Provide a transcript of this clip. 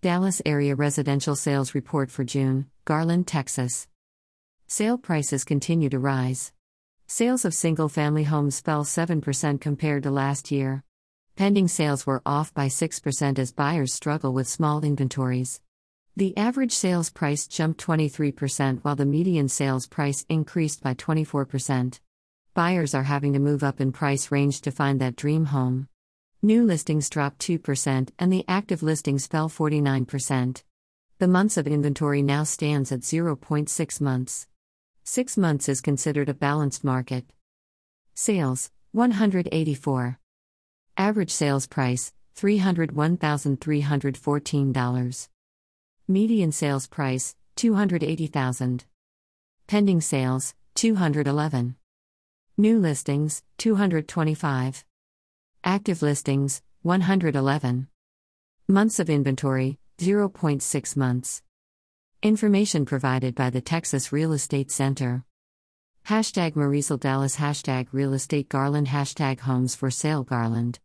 Dallas Area Residential Sales Report for June, Garland, Texas. Sale prices continue to rise. Sales of single family homes fell 7% compared to last year. Pending sales were off by 6% as buyers struggle with small inventories. The average sales price jumped 23% while the median sales price increased by 24%. Buyers are having to move up in price range to find that dream home. New listings dropped 2% and the active listings fell 49%. The months of inventory now stands at 0.6 months. 6 months is considered a balanced market. Sales 184. Average sales price $301,314. Median sales price 280,000. Pending sales 211. New listings 225. Active listings 111. Months of inventory 0.6 months. Information provided by the Texas Real Estate Center. Hashtag Marisol Dallas Hashtag Real Estate Garland Hashtag Homes for Sale Garland